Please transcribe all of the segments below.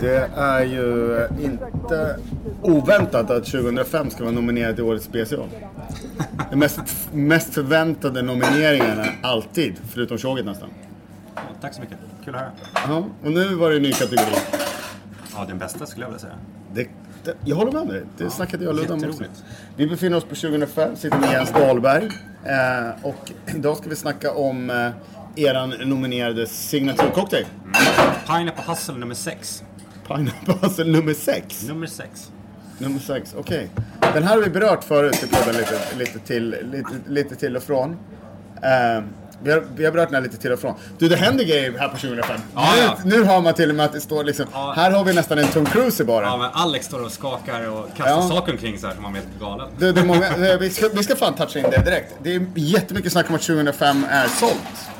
Det är ju inte oväntat att 2005 ska vara nominerad till Årets special. Den mest, mest förväntade nomineringarna alltid, förutom tjoget nästan. Tack så mycket. Kul att höra. Ja, och nu var det en ny kategori. Ja, den bästa skulle jag vilja säga. Det, det, jag håller med dig. Det snackade jag och Ludde om också. Vi befinner oss på 2005, sitter med Jens Dahlberg. Eh, och idag ska vi snacka om eh, eran nominerade signaturcocktail. Pineapple Hustle nummer 6. Pineapple Hustle nummer 6. Nummer 6. Nummer 6, okej. Den här har vi berört förut i podden lite, lite, till, lite, lite till och från. Eh, vi, har, vi har berört den här lite till och från. Du, det händer grejer här på 2005. Ja, nu, ja. nu har man till och med att det står liksom... Ja. Här har vi nästan en Tom Cruise i baren. Ja, men Alex står och skakar och kastar Ja. saker omkring så här som man vet galen. Det, det är många, vi, ska, vi ska fan toucha in det direkt. Det är jättemycket snack om att 2005 är sålt.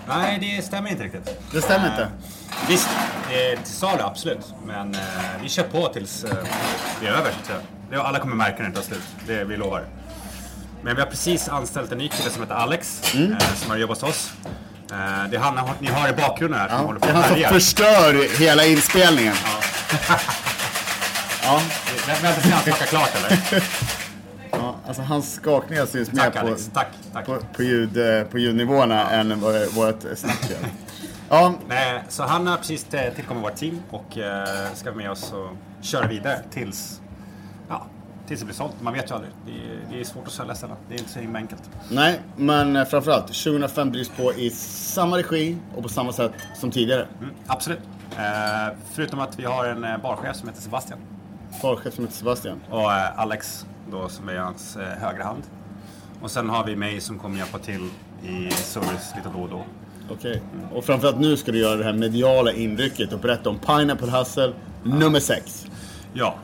Nej, det stämmer inte riktigt. Det stämmer Eh, inte. Visst, det är till salu absolut. Men eh, vi kör på tills eh, det är över. Så Alla kommer märka när det tar slut. Det vi lovar. Men vi har precis anställt en ny kille som heter Alex. Mm. Eh, som har jobbat hos oss. Eh, det är han ni har i bakgrunden här som Ja, håller det på är och han som förstör hela inspelningen. Ja, Vänta tills han snackar klart eller? ja, alltså hans skakningar syns mer Tack på, Alex, tack. tack. på, på, ljud, eh, på ljudnivåerna än vad vårt snack gör. Ja, Nej, så han har precis tillkommit vårt team och ska vara med oss och köra vidare tills, ja, tills det blir sålt. Man vet ju aldrig. Det är, det är svårt att sälja sällan. Det är inte så himla enkelt. nej, men eh, framförallt 2005 drivs på i samma regi och på samma sätt som tidigare. Mm, absolut. Eh, förutom att vi har en eh, barchef som heter Sebastian. Barchef som heter Sebastian. Och eh, Alex då som är hans eh, högra hand. Och sen har vi mig som kommer hjälpa till i service lite då och då. Okej. Och framförallt nu ska du göra det här mediala inrycket och berätta om Pineapple Hustle nummer 6. Ja.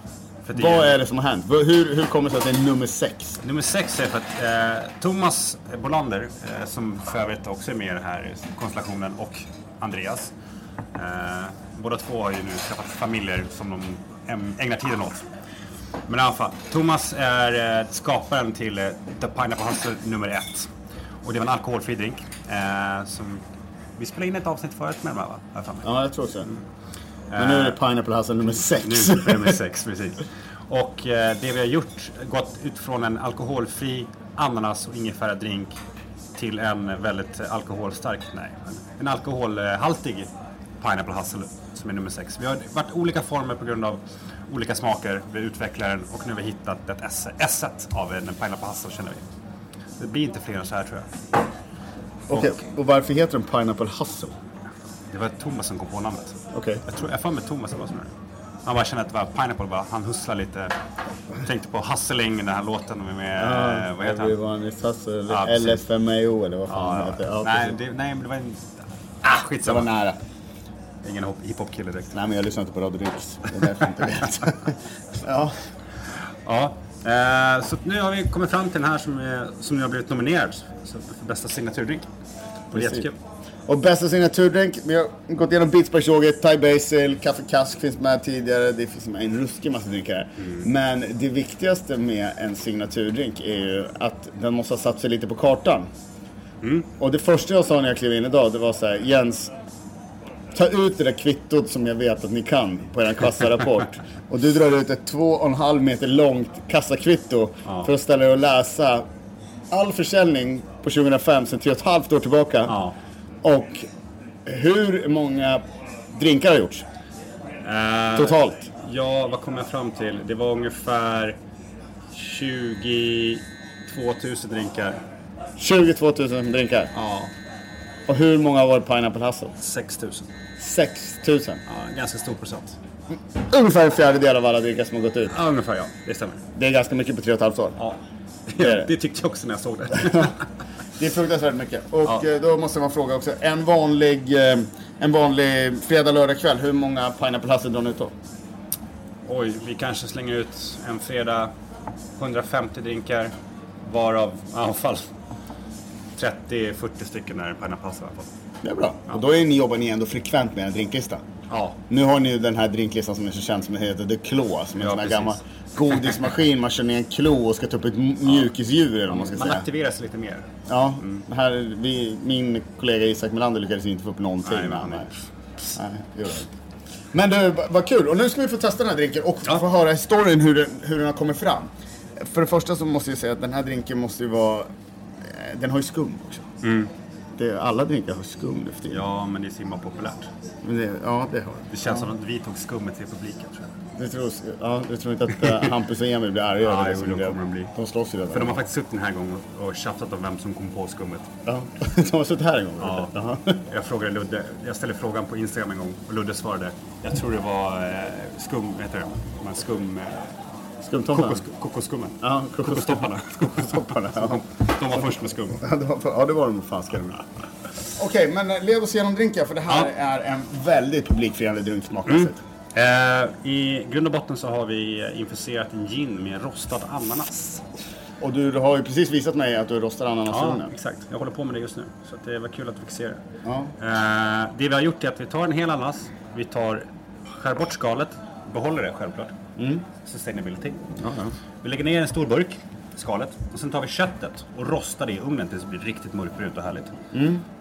Det Vad är det som har hänt? Hur, hur kommer det sig att det är nummer 6? Nummer sex är för att eh, Thomas Bolander, eh, som för övrigt också är med i den här konstellationen, och Andreas. Eh, båda två har ju nu skaffat familjer som de ägnar tiden åt. Men i alla fall, Thomas är eh, skaparen till eh, The Pineapple Hustle nummer ett. Och det var en alkoholfri drink. Eh, som vi spelade in ett avsnitt förut med de här va? Ja, jag tror så. Men nu är det Pineapple Hustle nummer 6. Nu är det nummer sex, precis. Och eh, det vi har gjort, gått ut från en alkoholfri ananas och ingefära-drink till en väldigt alkoholstark, nej, en alkoholhaltig Pineapple Hustle som är nummer sex. Vi har varit olika former på grund av olika smaker, vi utvecklar den och nu har vi hittat ett S, S av en Pineapple Hustle känner vi. Det blir inte fler än så här tror jag. Okej, och varför heter den Pineapple Hustle? Det var Thomas som kom på namnet. Okej. Jag tror, jag får med Thomas det var som är. Han bara kände att det var Pineapple bara, han hustlar lite. Tänkte på Hustling, den här låten med, eh, vad heter han? Everyone is hustle, Ja. LFMAO eller vad fan Ja, det heter. Ja, nej, det, nej, det var en... Ah, det var skitsamma. nära. Ingen hop- hiphop-kille direkt. Nej, men jag lyssnar inte på Radio Riks. Det är därför jag inte vet. ja. Ja, eh, så nu har vi kommit fram till den här som, är, som nu har blivit nominerad för bästa signaturdrink. Det är jättekul. Och bästa signaturdrink, vi har gått igenom yoghurt, Thai Basil, Kaffe Kask finns med tidigare. Det finns med en ruskig massa drinkar här. Mm. Men det viktigaste med en signaturdrink är ju att den måste ha satt sig lite på kartan. Mm. Och det första jag sa när jag klev in idag, det var så här, Jens, ta ut det där kvittot som jag vet att ni kan på er kassarapport. och du drar ut ett två och en halv meter långt kassakvitto Ja. för att ställa dig och läsa all försäljning på 2005 sedan tre och ett halvt år tillbaka. Ja. Och hur många drinkar har gjorts Eh, totalt? Ja, vad kom jag fram till? Det var ungefär 22 000 drinkar. 22 000 drinkar. Ja, Och hur många var Pineapple Hustle? 6 000. 6 000. Ja, ganska stor procent. Ungefär en fjärdedel av alla drinkar som har gått ut. Ja, ungefär ja. Det stämmer. Det är ganska mycket på tre och ett halvt år. Ja. Det det. det tyckte jag också när jag såg det. Det är fruktansvärt mycket. Och Ja. eh, då måste man fråga också, en vanlig, eh, en vanlig fredag, lördag kväll, hur många Pineapple Hustle drar ni ut då? Oj, vi kanske slänger ut en fredag 150 drinkar. Varav i alla fall 30-40 stycken är pineapple fall. Det är bra. Och då är ni, jobbar ni ändå frekvent med en drinklista. Ja, Nu har ni ju den här drinklistan som är så känd som heter The Claw. Som är en Ja, sån här precis. gammal godismaskin. Man kör ner en klo och ska ta upp ett mjukisdjur eller vad man ska man säga. aktiverar sig lite mer. Ja, här, vi, min kollega Isak Melander lyckades inte få upp någonting. Nej, men men han nej, det. Men du, vad kul. Och nu ska vi få testa den här drinken och Ja. få höra historien hur den, hur den har kommit fram. För det första så måste jag säga att den här drinken måste ju vara... eh, Den har ju skum också. Det, alla drinkar har skum nu för tiden. Ja, men det är så himla populärt. Men det, ja, det har Det känns som att vi tog skummet till publiken tror jag. Du tror, ja, du tror inte att eh, Hampus och Emil blir arga Ja, över det jo, som de blev- kommer de bli. De slåss ju redan. För de har faktiskt suttit den här gången och- och tjafsat om vem som kom på skummet. Ja, de har suttit här en gång. Ja. Jaha. Jag frågade Ludde, jag ställde frågan på Instagram en gång och Ludde svarade. Jag tror det var eh, skum, heter det? De här skum... Eh, Skumtomtarna? kokos, kokosskummen. Ja, kokos- Kokostopparna. Kokostopparna. Ja. De var först med skum. Ja, det var, ja, det var de fan ska de Okej, men eh, led oss igenom drinken för det här Ja. är en väldigt publikfriande drink smakmässigt. Eh, I grund och botten så har vi eh, infuserat en gin med rostad ananas. Och du, du har ju precis visat mig att du rostar ananas Ja, exakt. Jag håller på med det just nu. Så att det var kul att vi fick se det. Ja. Eh, det vi har gjort är att vi tar en hel ananas. Vi tar, skär bort skalet. Behåller det självklart. Sustainability. Ja, ja. Vi lägger ner en stor burk, skalet. Och sen tar vi köttet och rostar det i ugnen tills det blir riktigt mörkbrunt och härligt.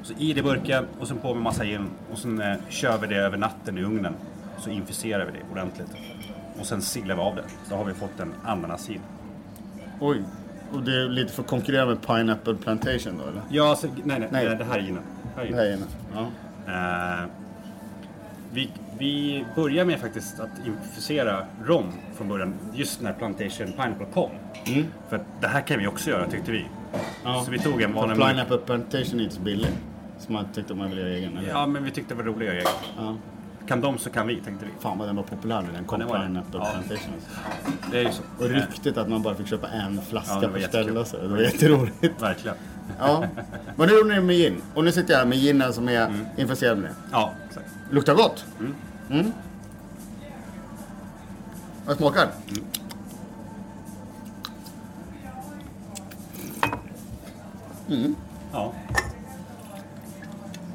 Så i det burken och sen på med massa gin. Och sen eh, kör vi det över natten i ugnen. Så infuserar vi det ordentligt. Och sen siglar vi av det. Så har vi fått en ananasgin. Oj. Och det är lite för att konkurrera med Pineapple Plantation då eller? Ja, alltså, nej, nej, Nej. Det här är ginen. Det här är ginen. Ja. Eh, vi, vi börjar med faktiskt att infusera rom från början. Just när Plantation Pineapple kom. För att det här kan vi också göra tyckte vi. Ja. Så vi tog en För vanlig mörk- Pineapple Plantation är inte så billig. Så man tyckte man ville göra egen. Eller? Ja, men vi tyckte det var roligare egen. Ja. Kan de så kan vi, tänkte vi. Fan vad den var populär när den kom, Ja. Pineapple Ja. Plantation. Det är ju så. Och ryktet att man bara fick köpa en flaska Ja, jättekul. ställe. Så. Det var jätteroligt. Verkligen. Ja. Men nu gjorde ni med gin. Och nu sitter jag här med ginen som är infuserad med det. Ja, exakt. Luktar gott. Mm. Vad smakar? Ja,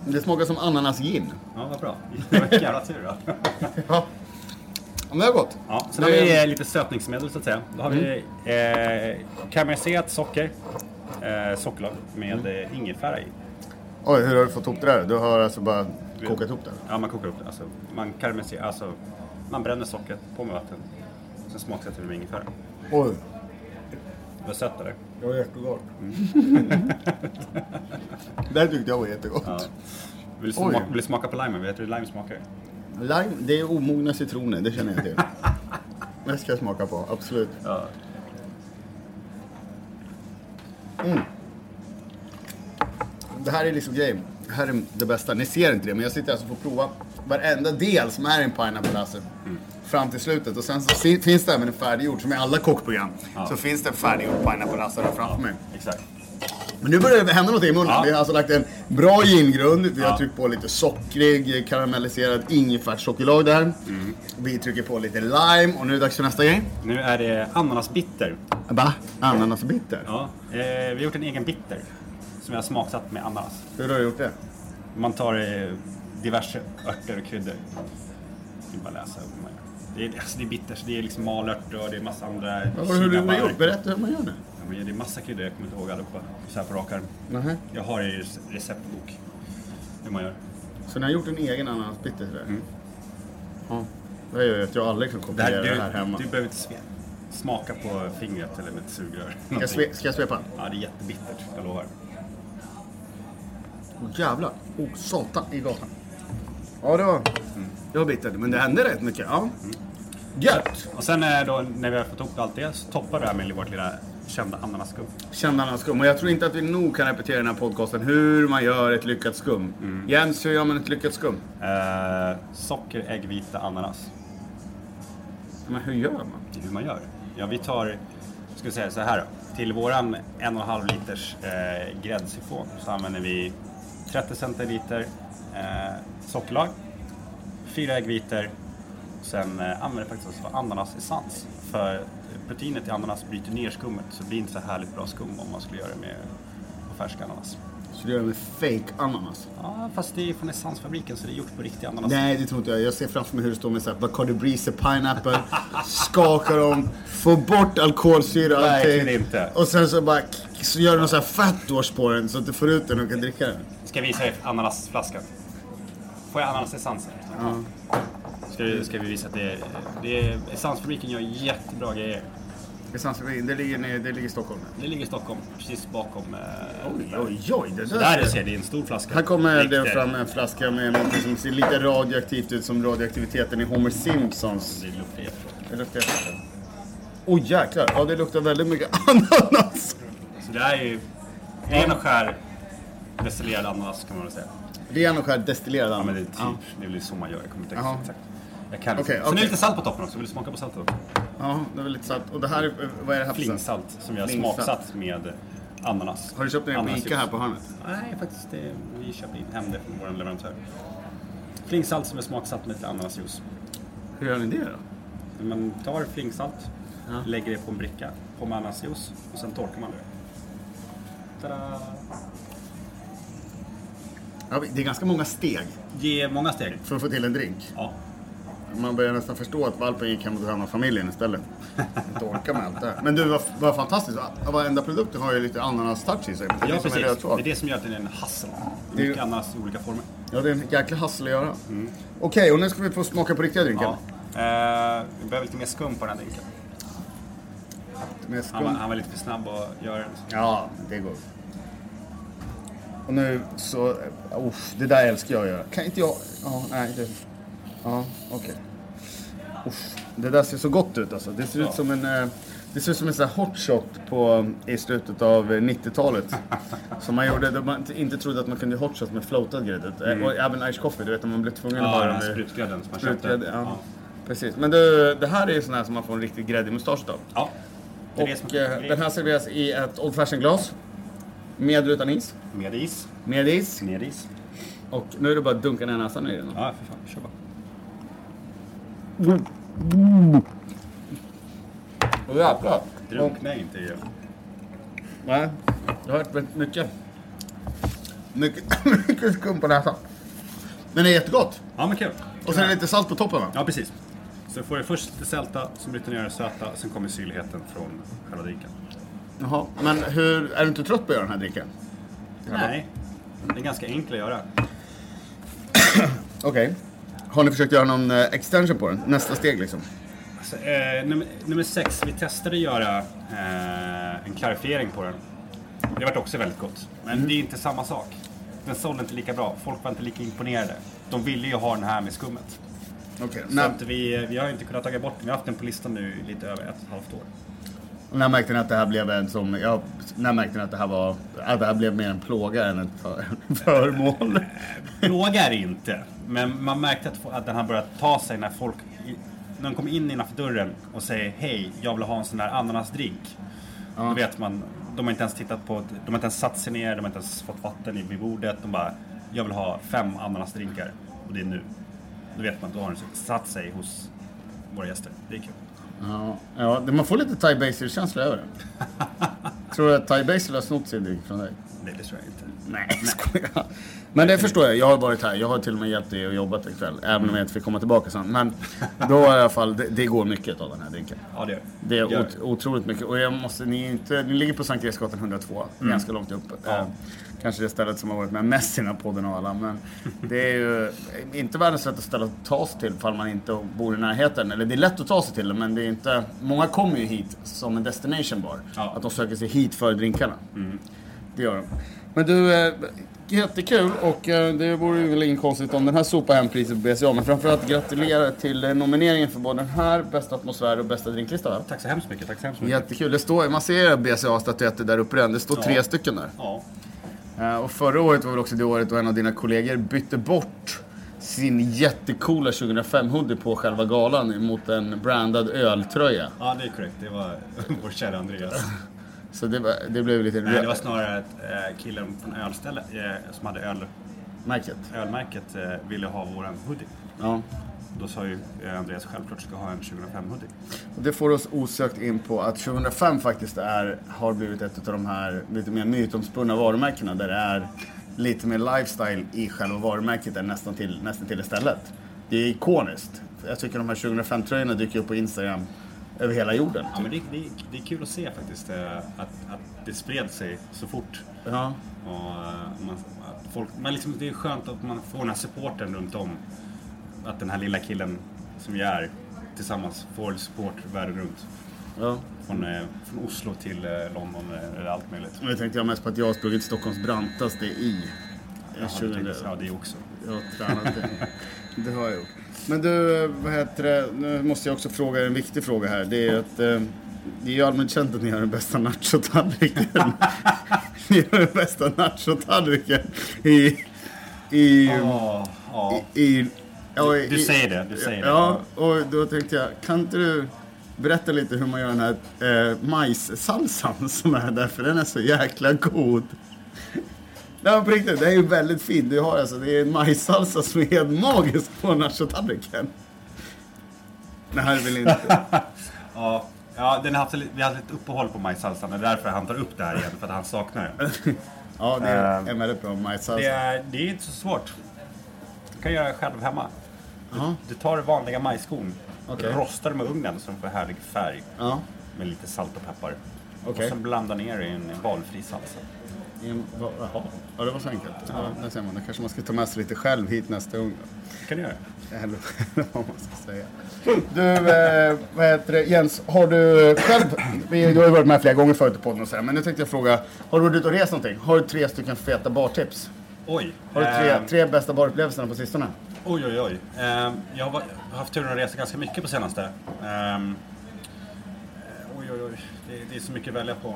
Det smakar som ananas-gin. ja vad bra. Det var jävla tur då. Ja. Men det är gott. Ja, sen Det har vi eh, lite sötningsmedel så att säga. Då har vi eh, karamelliserat socker, eh, sockerlag med eh, ingefära i. Oj, hur har du fått ihop det där? Du har alltså bara kokat ihop det? Ja, man kokar upp det. Alltså, man karamelliserar, alltså man bränner sockret på med vatten. Sen smaksätter vi med ingefära. Oj, var sött eller? det var jättegott. det här tyckte jag var jättegott. Ja. Vill, du Oj. smaka, vill du smaka på limen? Vet du hur lime smakar? Lime, det är omogna citroner, det känner jag till. Det ska jag smaka på, absolut. Ja. Det här är liksom grejen. Här är det bästa. Ni ser inte det, men jag sitter alltså och får prova varenda del som är i en pineapple alltså. Fram till slutet. Och sen så finns det även en färdiggjord, som i alla kockprogram. Så finns det en färdiggjord pineapple alltså där framför mig. Exakt. Men nu börjar det hända något i munnen. Ja. Vi har alltså lagt en bra gingrund. Vi har Ja. tryckt på lite sockrig, karamelliserad ingefärssockerlag där. Vi trycker på lite lime och nu är det dags för nästa grej. Nu är det ananasbitter. Va? Ananasbitter? Ja. Eh, vi har gjort en egen bitter. Som jag har smaksatt med ananas. Hur har du gjort det? Man tar eh, diverse örter och kryddor. Jag bara läsa hur man gör. Det är, alltså, det är bitter, så det är liksom malört och det är massa andra Vad har du kinabarr. gjort? Berätta hur man gör nu. Ja, men det är massa kryddor, jag kommer inte ihåg allihopa. Så här på rak arm. Nähä. Jag har i receptbok hur man gör. Så ni har gjort en egen ananasbitter till det? Ja. Det gör ju att jag aldrig kan Mm. Det här, kopiera du, det här hemma. du behöver inte sve- smaka på fingret eller med ett sugrör. Ska jag, sve, ska jag svepa? Ja, det är jättebittert, jag lovar. Åh jävlar. Oh, satan i gatan. Ja, det var, Mm. det var bittert. Men det hände rätt mycket. Ja. Gött! Och sen eh, då, när vi har fått ihop allt det så toppar det här med vårt lilla kända ananasskum. Kände ananasskum. Och jag tror inte att vi nog kan repetera den här podcasten hur man gör ett lyckat skum. Mm. Jens, hur gör man ett lyckat skum? Eh, socker, ägg, vita, ananas. Men hur gör man? Det är hur man gör. Ja, vi tar, ska vi säga så här då. Till våran en och en halv liters eh, gräddsifon så använder vi 30 centiliter eh, sockerlag, fyra äggvitor, sen eh, använder faktiskt också ananasessens. För proteinet i ananas bryter ner skummet så det blir inte så härligt bra skum om man skulle göra det med färsk ananas. Så du gör det med fake ananas? Ja, fast det är från Essencefabriken så det är gjort på riktig ananas. Nej, det tror inte jag. Jag ser framför mig hur det står med så här, Bacardi Breezer Pineapple. skakar dem, får bort alkoholsyra och allting. Verkligen inte. Och sen så bara så gör du någon sån här fat wash på den så att du får ut den och kan dricka den. Ska jag visa er ananasflaskan? Får jag ananasessensen? Ska vi, ska vi visa att det är... Det är Essencefabriken gör jättebra grejer. Essencefabriken, det ligger, nere- det ligger i Stockholm. Det ligger i Stockholm, precis bakom... Eh, Oj, oj, oj. Det där där ser- ser det är en stor flaska. Här kommer det Riktigt. fram en flaska med något som ser lite radioaktivt ut som radioaktiviteten i Homer Simpsons. Det luktar jättebra. Det luktar. Oj jäklar, ja det luktar väldigt mycket ananas. Det är ju ren och skär destillerad ananas kan man väl säga. Ren och skär destillerad Ja men ananas. det är typ, det är väl så man gör. Jag kommer inte ihåg exakt. Jag kan Okej, Sen är okej. det lite salt på toppen också. Vill du smaka på saltet? Ja, det är väl lite salt. Och det här, är, vad är det här? Flingsalt som jag har smaksatt med ananas. Har du köpt den på. Ica här på hörnet? Nej, faktiskt. Det, vi köpte in hem det från vår leverantör. Flingsalt som är smaksatt med lite ananasjuice. Hur gör ni det då? Man tar flingsalt, Ja. lägger det på en bricka, på med ananasjuice och sen torkar man det. Tada! Ja, det är ganska många steg Ge många steg. för att få till en drink. Ja. Man börjar nästan förstå att valpen gick hem och till familjen istället. Inte orka med allt det här. Men du, vad, vad fantastiskt. Va- Varenda produkt har ju lite ananas-touch i sig. Det är Ja, precis. Det är det som gör att den är en hassel. Det är Mycket ananas i olika former. Ja, det är en jäkla hassel att göra. Okej, och nu ska vi få smaka på riktiga drinken. Ja. Eh, vi behöver lite mer skum på den här drinken. Med Han var, han var lite för snabb att göra den. Ja, det går. Och nu så... Uh, det där älskar jag att göra. Kan inte jag... Ja, nej. Det, ja, okej. Uff, Det där ser så gott ut alltså. Det ser ut Ja. som en... eh, Det ser ut som en sån här hot shot på, i slutet av eh, 90-talet. som man gjorde då man inte- trodde att man kunde hot shot med floatad grädde. Eh, Och även ice coffee, du vet man blev tvungen att Mm. Ja, ha den med sprutgrädden som man köpte. Ja. Ja. Precis. Men du, det här är ju sån här som man får en riktig gräddig mustasch av. ja. Och eh, den här serveras i ett Old Fashion glas. Med utan is. Med is. Med is. Med is. Och nu är det bara att dunka ner näsan i den. Ja, för fan. Kör bara. Och jävlar. Drunkna inte i det. nej, jag har hört mycket. Mycket, mycket skum på näsan. Men det är jättegott. Ja, men kul. Och sen är det lite salt på toppen va? Ja, precis. Så får du först lite sälta, som bryter ner det söta, sen kommer syrligheten från själva drinken. Jaha. Men hur, är du inte trött på att göra den här drinken? Nej, det är ganska enkelt att göra. Okej. Har ni försökt göra någon eh, extension på den? Nästa steg liksom? Alltså, eh, nummer, nummer sex, vi testade att göra eh, en klarifiering på den. Det vart också väldigt gott. Men det är inte samma sak. Den sålde inte lika bra. Folk var inte lika imponerade. De ville ju ha den här med skummet. Okej. Så att vi, vi har inte kunnat ta bort den. Vi har haft den på listan nu i lite över ett och ett halvt år. när märkte ni att det här blev en som... Ja, när märkte ni att det här var... Att det här blev mer en plåga än ett för, förmål? Plåga är det inte. Men man märkte att, att den har börjat ta sig när folk när de kommer in innanför dörren och säger hej, jag vill ha en sån där ananasdrink. Då vet man, de har inte ens tittat på, de har inte ens satt sig ner, de har inte ens fått vatten vid bordet. De bara, jag vill ha fem ananasdrinkar och det är nu. Då vet man, då har den satt sig hos våra gäster. Det är kul. Ja, ja, man får lite Thai Basil-känsla över det. Tror du att Thai Basil har snott sin drink från dig? Nej, det tror jag inte. Nej, skojar. Men det förstår jag. Jag har varit här. Jag har till och med hjälpt dig att jobba ikväll. Även om jag inte fick komma tillbaka sen. Men då i alla fall, det, det går mycket av den här drinken. Ja, det gör Det är Gör ot- otroligt mycket. Och jag måste, ni, är inte, ni ligger på Sankt Eriksgatan 102, ganska långt upp. Ja. Eh, kanske det stället som har varit med mest i den här podden av alla. Men det är ju inte världens lättaste ställe att ta sig till ifall man inte bor i närheten. Eller det är lätt att ta sig till det, men det är inte... Många kommer ju hit som en destination bar. Ja. Att de söker sig hit för drinkarna. Det gör de. Men du, eh, jättekul och eh, det vore ju väl inget konstigt om den här sopar hem priset på BCA. Men framförallt gratulera till eh, nomineringen för både den här, bästa atmosfär och bästa drinklista. Va? Tack så hemskt mycket. Tack så hemskt mycket. Jättekul. Det står, man ser BCA-statyetter där uppe redan. Det står tre stycken där. Ja. Eh, Och förra året var väl också det året då en av dina kollegor bytte bort sin jättecoola 2005-hoodie på själva galan mot en brandad öltröja. ja, det är korrekt. Det var vår kära Andreas. Så det, var, det blev lite Nej, det var snarare att eh, killen från ölstället eh, som hade öl, märket. ölmärket eh, ville ha våran hoodie. Ja. Då sa ju Andreas självklart ska ha en 2005 hoodie. Det får oss osökt in på att 2005 faktiskt är, har blivit ett av de här lite mer mytomspunna varumärkena där det är lite mer lifestyle i själva varumärket än nästan till, nästan till istället. Det är ikoniskt. Jag tycker de här 2005-tröjorna dyker upp på Instagram över hela jorden. Ja, men det, det, det är kul att se faktiskt eh, att, att det spred sig så fort. Ja. Och, eh, man, folk, men liksom, det är skönt att man får den här supporten runt om. Att den här lilla killen som vi är tillsammans får support världen runt. Ja. Från, eh, från Oslo till London eller allt möjligt. Nu tänkte jag mest på att jag har sprungit Stockholms brantaste i. Ja, 20 det, ja, det också. Har tränat det. Det har jag gjort. Men du, vad heter det? Nu måste jag också fråga en viktig fråga här. Det är att eh, det är ju allmänt känt att ni har den bästa nachotallriken. ni har den bästa nachotallriken i... i, Ja, ja. i ja, i- Du säger det, du säger det. Ja, och då tänkte jag, kan inte du berätta lite hur man gör den här eh, majssalsan som är där? För den är så jäkla god. Nej men på riktigt, det är ju väldigt fin. Du har alltså, det är en majssalsa som är helt magisk på nachotallriken. Det här är väl inte... Ja, ja den har haft, lite- vi har haft ett uppehåll på majssalsan. Det är därför han tar upp det här igen, för att han saknar det. Ja, det är en väldigt bra majssalsa. Det är, det är inte så svårt. Du kan göra det själv hemma. Ja, Du tar vanliga majskorn, Okej. rostar dem med ugnen så de får härlig färg ja. med lite salt och peppar. Okej. Och sen blandar ner i en valfri salsa. Jaha, ja det var så enkelt. Ja, där ser man. Då kanske man ska ta med sig lite själv hit nästa gång. Det kan du göra. Eller vad man ska säga. Du, eh, vad heter det? Jens, har du själv, vi, du har ju varit med flera gånger förut i podden och sådär, men nu tänkte jag fråga, har du varit ute och rest någonting? Har du tre stycken feta bartips? Oj. Har du tre, ehm, tre bästa barupplevelserna på sistone? Oj, oj, oj. Ehm, jag har haft turen att resa ganska mycket på senaste. Eh, oj, oj, oj. Det, det är så mycket att välja på.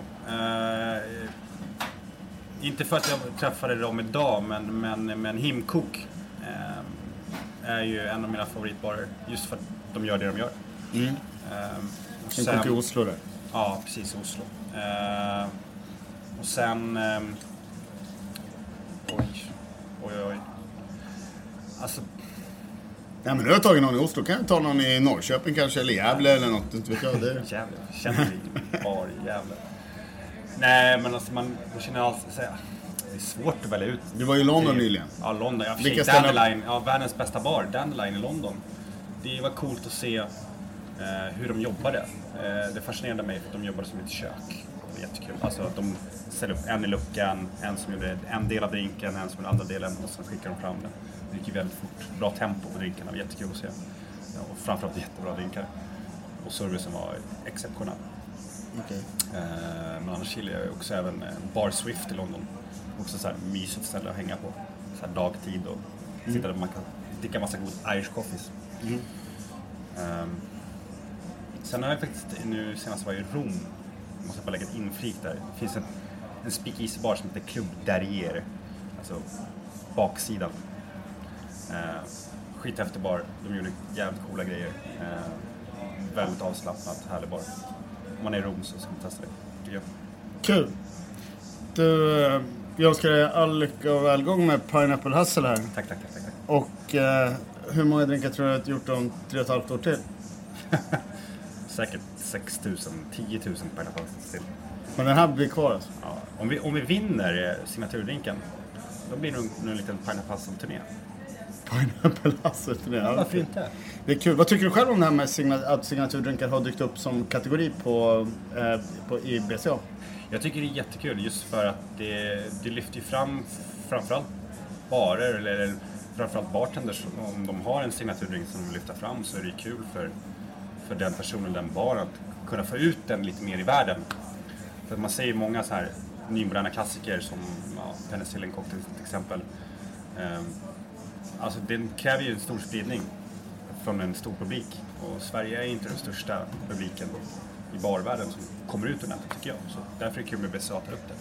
Inte för att jag träffade dem idag, men, men, men Himkok ehm, är ju en av mina favoritbarer. Just för att de gör det de gör. En sen- kock i Oslo där. Ja, precis. Oslo. Ehm, och sen... ehm, oj, oj, oj. Alltså, Ja, men du har tagit någon i Oslo, kan jag ta någon i Norrköping kanske, eller Gävle eller något, inte vet jag. Det. Jävlar, känner vi bar jävlar. Nej, men alltså man, man känner alltid så här, Det är svårt att välja ut. Du var ju i London Det- nyligen. Ja, London. Ja, för Vilka sig, ställen- Dandelion, ja, världens bästa bar, Dandelion i London. Det var coolt att se eh, hur de jobbade. Eh, det fascinerade mig för att de jobbade som ett kök. Det var jättekul. Alltså att de ställde upp en i luckan, en som gjorde en del av drinken, en som gjorde andra delen och sen skickade de fram den. Det gick ju väldigt fort. Bra tempo på drinkarna, det var jättekul att se. Ja, och framförallt jättebra drinkar. Och servicen var exceptionell. Okej. Eh, men annars gillar jag också även eh, Bar Swift i London. Också så här mysigt ställe att hänga på. Så här dagtid och sitta där man kan dricka massa god Irish coffees. Ehm, sen har jag faktiskt nu senast var jag i Rom. Jag måste bara lägga ett inflik där. Det finns en, en speakeasy-bar som heter Club Derriere. Alltså baksidan. Uh, skithäftig bar. De gjorde jävligt coola grejer. Eh, väldigt avslappnat, härlig bar. Om man är i Rom så ska man testa det. jag. Kul. Du, eh, jag önskar dig all lycka och välgång med Pineapple Hustle här. Tack, tack, tack. tack. Och eh, hur många drinkar tror du att du har gjort om tre och ett halvt år till? Säkert 6 000, 10 000 per alla till. Men den här blir kvar alltså? Ja. Om, vi, om vi vinner eh, signaturdrinken, då blir det nog en liten Pineapple turné Pineapple Hustle. Ja, Varför inte? Det är kul. Vad tycker du själv om det här med att signaturdrinkar har dykt upp som kategori på, eh, på, i BCA? Jag tycker det är jättekul just för att det, det lyfter fram framförallt barer eller framförallt bartenders. Om de har en signaturdrink som de lyfta fram så är det kul för, för den personen, den baren, att kunna få ut den lite mer i världen. För att man ser ju många så här nymoderna klassiker som ja, Penicillin Cocktail till exempel. Ehm, alltså den kräver ju en stor spridning från en stor publik. Och Sverige är inte den största publiken i barvärlden som kommer ut ordentligt tycker jag. Så därför är det kul med BCA tar upp det.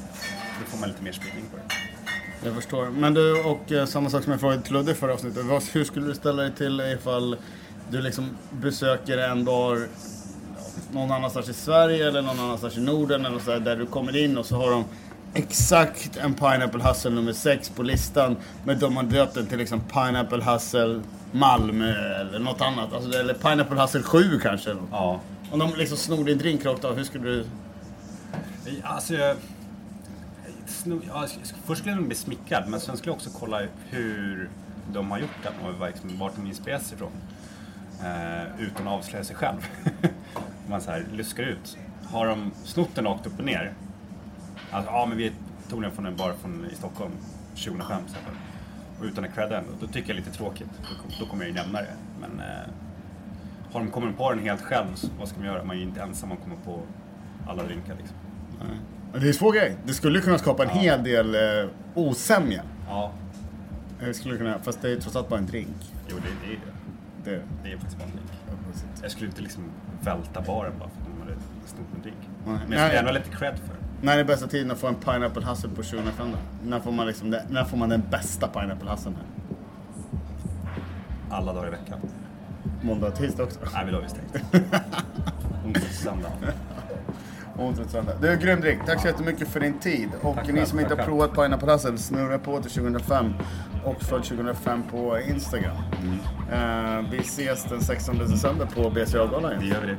Då får man lite mer spridning på det. Jag förstår. Men du, och eh, samma sak som jag frågade till Ludde i förra avsnittet. Vad, hur skulle du ställa dig till ifall du liksom besöker en bar någon annanstans i Sverige eller någon annanstans i Norden eller så där, där du kommer in och så har de exakt en Pineapple Hustle nummer 6 på listan. Men de har döpt den till liksom Pineapple Hustle Malmö eller något annat. Alltså, eller Pineapple Hustle 7 kanske. Ja. Om de liksom snor din drink rakt av, hur skulle du... Alltså, jag, ja, först skulle jag bli smickrad men sen skulle jag också kolla hur de har gjort den och liksom, vart de inspireras ifrån. Eh, utan att avslöja sig själv. Man så här luskar ut. Har de snott den rakt upp och ner? Alltså, ja men vi tog den från en bar från, i Stockholm 2005 till exempel. Och utan att credda då tycker jag det är lite tråkigt. Då, kom- då kommer jag ju nämna det. Men eh, har de kommit på den helt själv, så vad ska man göra? Man är ju inte ensam om att komma på alla drinkar liksom. Nej. Det är en svår grej. Det skulle kunna skapa en hel del eh, osämja. Ja, Det skulle kunna, fast det är trots allt bara en drink. jo det, det är det. Det, Det är faktiskt bara en drink. ja. Jag skulle inte liksom välta baren bara för att de hade snott en drink. Nej. Men jag skulle ändå ha lite cred för det. När är bästa tiden att få en Pineapple Hustle på 2005 då? När får man, liksom, det- när får man den bästa Pineapple Hustlen här? Alla dagar i veckan. Måndag och tisdag också? Nej, vi la ju stängt. Onsdag till söndag. Onsdag till söndag. Du, grym drink. Tack så jättemycket för din tid. Och Tack ni själv, som inte har tack provat Pineapple Hustle, snurra på till 2005 och följ 2005 på Instagram. Eh, vi ses den 16 december på BCA-galan. Det gör vi det.